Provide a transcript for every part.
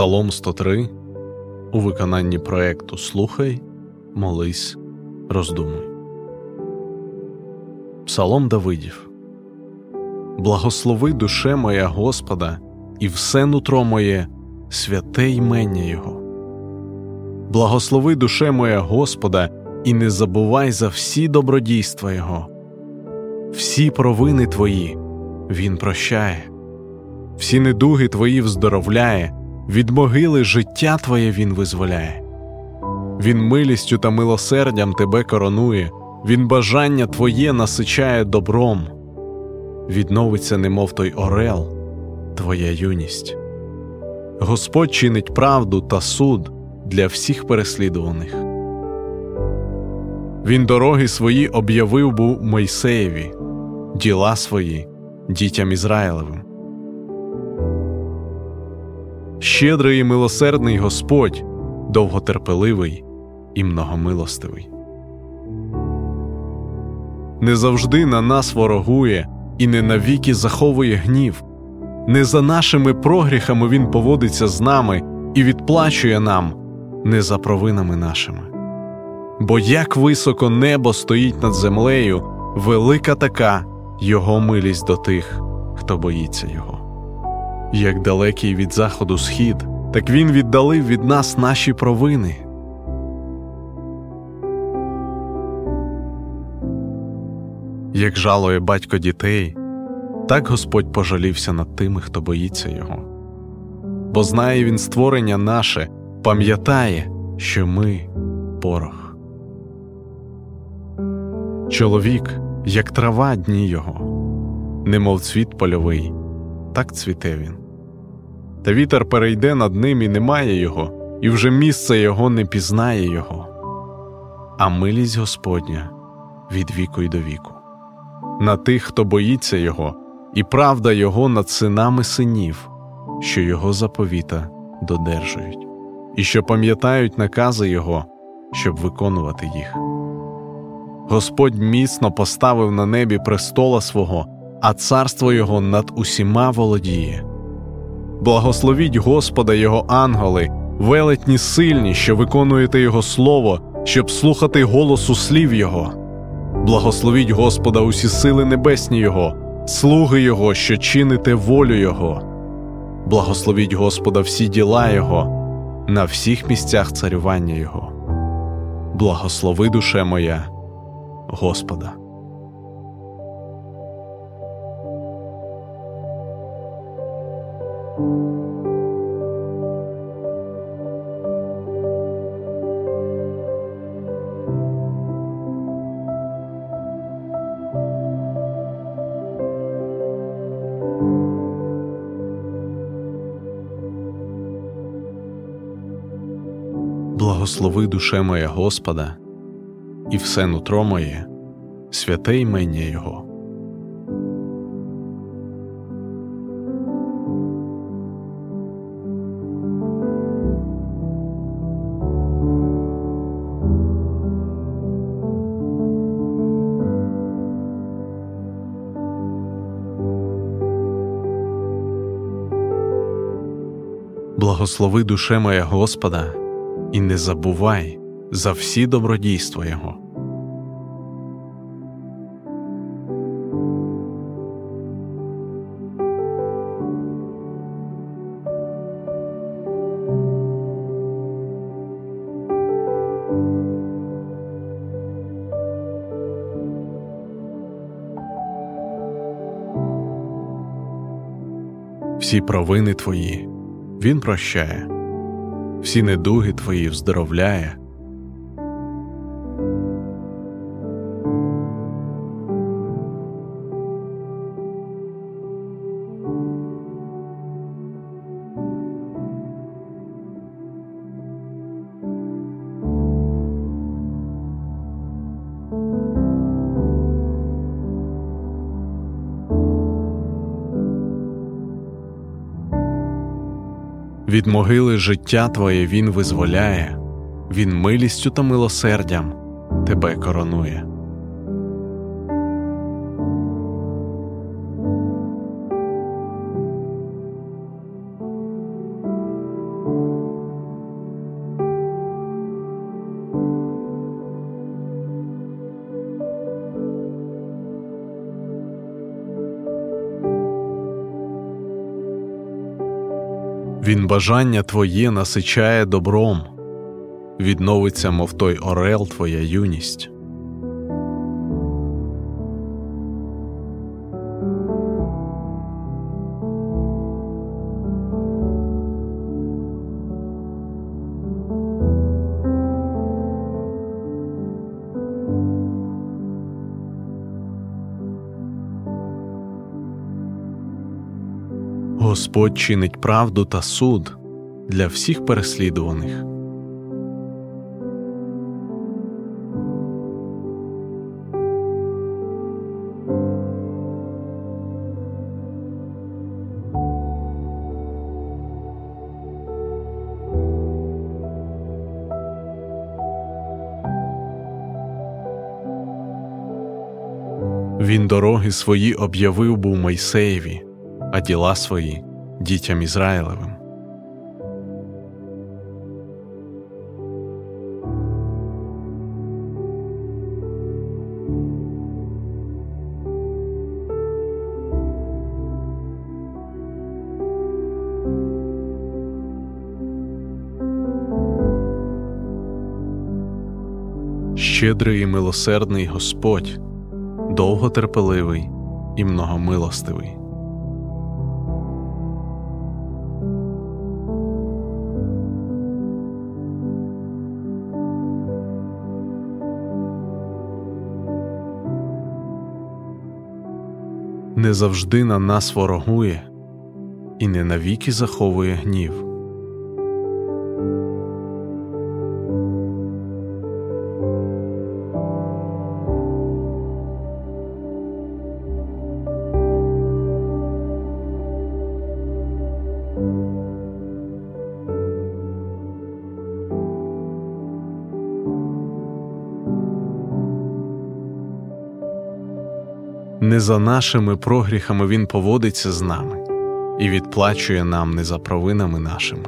Псалом 103 у виконанні проекту Слухай, молись, роздумуй. Псалом Давидів. Благослови душе моя Господа, і все нутро моє, святе ймення Його. Благослови душе моя Господа, і не забувай за всі добродійства Його. Всі провини твої Він прощає, всі недуги твої вздоровляє від могили життя Твоє Він визволяє. Він милістю та милосердям тебе коронує, Він бажання Твоє насичає добром, відновиться, немов той орел, Твоя юність. Господь чинить правду та суд для всіх переслідуваних. Він дороги свої об'явив був Мойсеєві, діла свої дітям Ізраїлевим. Щедрий і милосердний Господь, довготерпеливий і многомилостивий. Не завжди на нас ворогує і не навіки заховує гнів, не за нашими прогріхами Він поводиться з нами і відплачує нам, не за провинами нашими. Бо як високо небо стоїть над землею, велика така Його милість до тих, хто боїться Його як далекий від заходу схід, так він віддалив від нас наші провини. Як жалує батько дітей, так Господь пожалівся над тими, хто боїться його. Бо знає він створення наше, пам'ятає, що ми порох. Чоловік, як трава дні його, немов цвіт польовий, так цвіте він та вітер перейде над ним і немає його, і вже місце його не пізнає його, а милість Господня від віку й до віку, на тих, хто боїться Його, і правда Його над синами синів, що Його заповіта додержують, і що пам'ятають накази Його, щоб виконувати їх. Господь міцно поставив на небі престола свого, а царство Його над усіма володіє. Благословіть Господа Його ангели, велетні сильні, що виконуєте Його слово, щоб слухати голосу слів Його. Благословіть Господа усі сили небесні Його, слуги Його, що чините волю Його. Благословіть Господа всі діла Його, на всіх місцях царювання Його. Благослови душе моя, Господа. Благослови душе моя Господа, і все нутро моє, святе імення Його. Благослови душе моя Господа, і не забувай за всі добродійства Його. Всі провини твої він прощає, всі недуги твої вздоровляє. Від могили життя Твоє Він визволяє, Він милістю та милосердям Тебе коронує. Він бажання твоє насичає добром, відновиться, мов той орел, твоя юність. Господь чинить правду та суд для всіх переслідуваних. Він дороги свої об'явив був Мойсеєві а діла свої дітям Ізраїлевим. Щедрий і милосердний Господь, довготерпеливий і многомилостивий. Не завжди на нас ворогує і не навіки заховує гнів. Не за нашими прогріхами Він поводиться з нами і відплачує нам не за провинами нашими.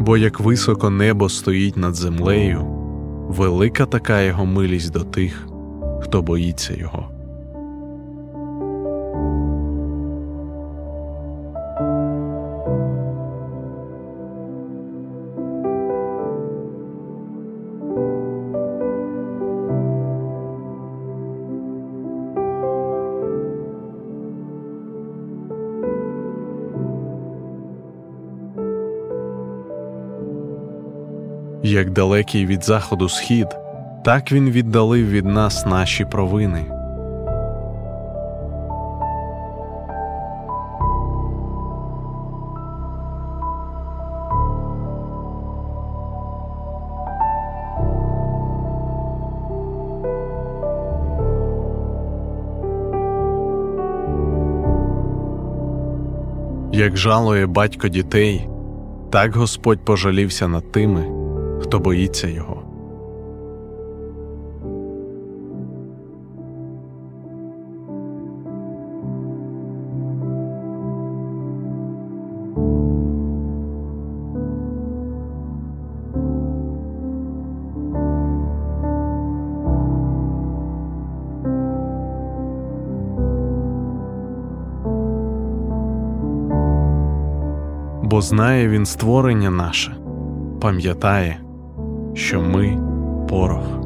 Бо як високо небо стоїть над землею велика така його милість до тих, хто боїться його. Як далекий від заходу схід, так він віддалив від нас наші провини. Як жалує батько дітей, так Господь пожалівся над тими хто боїться його. Бо знає він створення наше, пам'ятає що ми порох.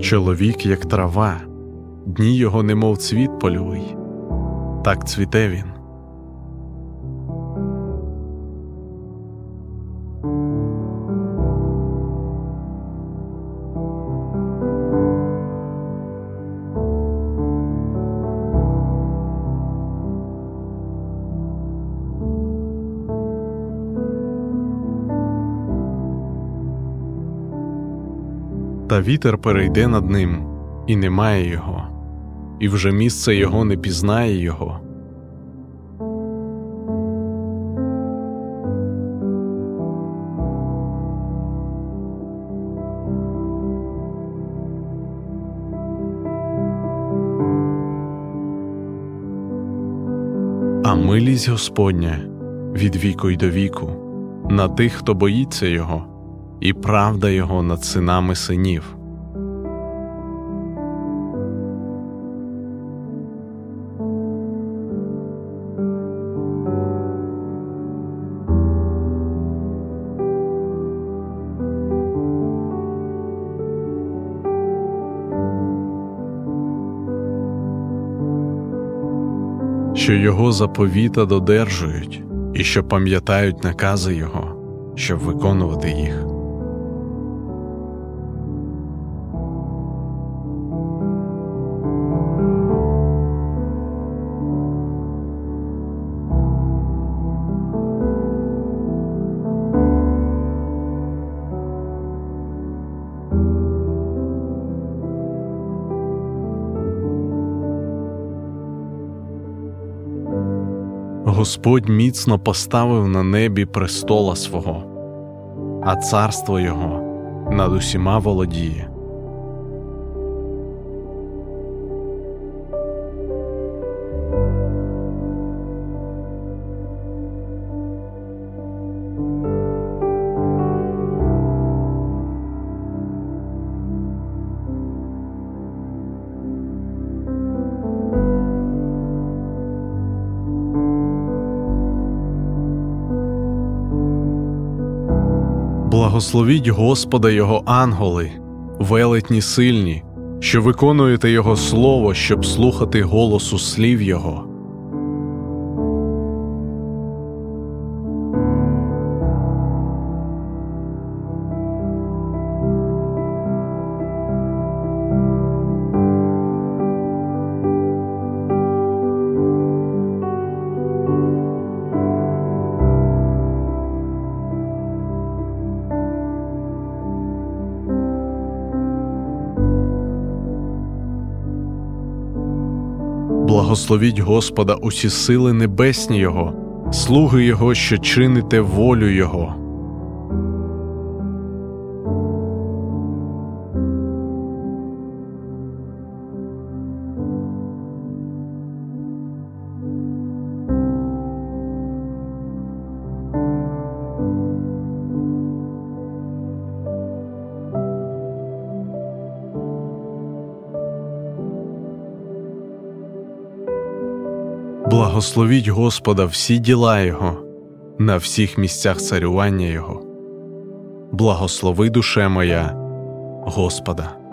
Чоловік, як трава, дні його, немов цвіт польовий, так цвіте він. Та вітер перейде над ним, і немає його і вже місце його не пізнає його. А милість Господня від віку й до віку на тих, хто боїться Його, і правда Його над синами синів. Що його заповіта додержують і що пам'ятають накази Його, щоб виконувати їх. Господь міцно поставив на небі престола свого, а царство Його над усіма володіє. Благословіть Господа Його ангели, велетні сильні, що виконуєте Його слово, щоб слухати голосу слів Його. Благословіть Господа усі сили небесні Його, слуги Його, що чините волю Його. Благословіть Господа всі діла Його, на всіх місцях царювання Його. Благослови душе моя, Господа.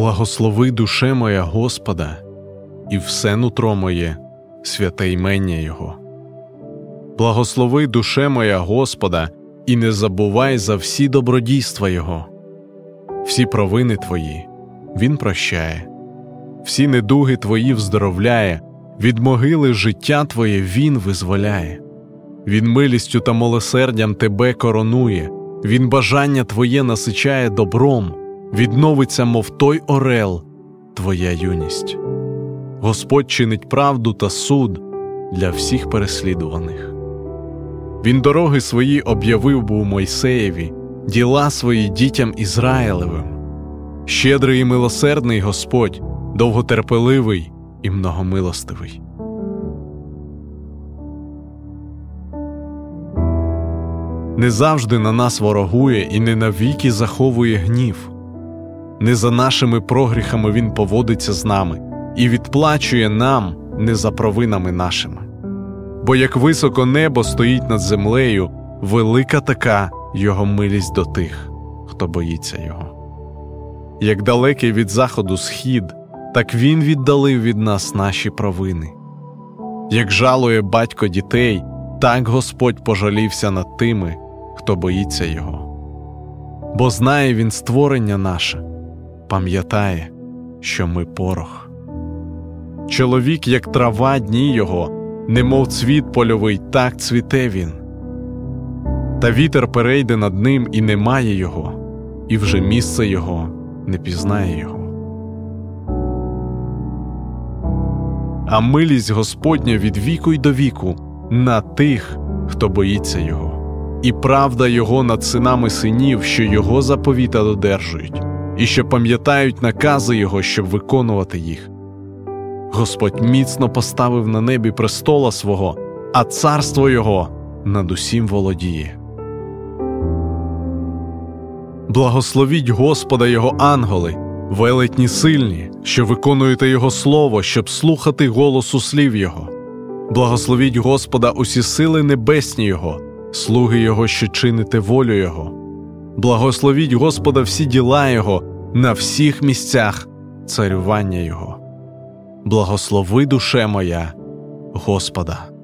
Благослови душе моя Господа, і все нутро моє, святе ймення Його. Благослови душе моя Господа, і не забувай за всі добродійства Його, всі провини Твої Він прощає, всі недуги Твої вздоровляє, від могили життя Твоє Він визволяє, Він милістю та милосердям Тебе коронує, Він бажання Твоє насичає добром відновиться, мов той орел, твоя юність. Господь чинить правду та суд для всіх переслідуваних. Він дороги свої об'явив був Мойсеєві, діла свої дітям Ізраїлевим. Щедрий і милосердний Господь, довготерпеливий і многомилостивий. не завжди на нас ворогує і не навіки заховує гнів. Не за нашими прогріхами Він поводиться з нами і відплачує нам не за провинами нашими. Бо як високо небо стоїть над землею, велика така його милість до тих, хто боїться його. Як далекий від заходу схід, так він віддалив від нас наші провини. Як жалує батько дітей, так Господь пожалівся над тими, хто боїться його. Бо знає він створення наше, пам'ятає, що ми порох. Чоловік, як трава дні його, немов цвіт польовий, так цвіте він. Та вітер перейде над ним і немає його, і вже місце його не пізнає його. А милість Господня від віку й до віку на тих, хто боїться його, і правда його над синами синів, що його заповіта додержують, і що пам'ятають накази Його, щоб виконувати їх. Господь міцно поставив на небі престола свого, а царство Його над усім володіє. Благословіть Господа Його ангели, велетні сильні, що виконуєте Його слово, щоб слухати голосу слів Його. Благословіть Господа усі сили небесні Його, слуги Його, що чините волю Його. Благословіть Господа всі діла Його на всіх місцях царювання Його. Благослови душе моя, Господа.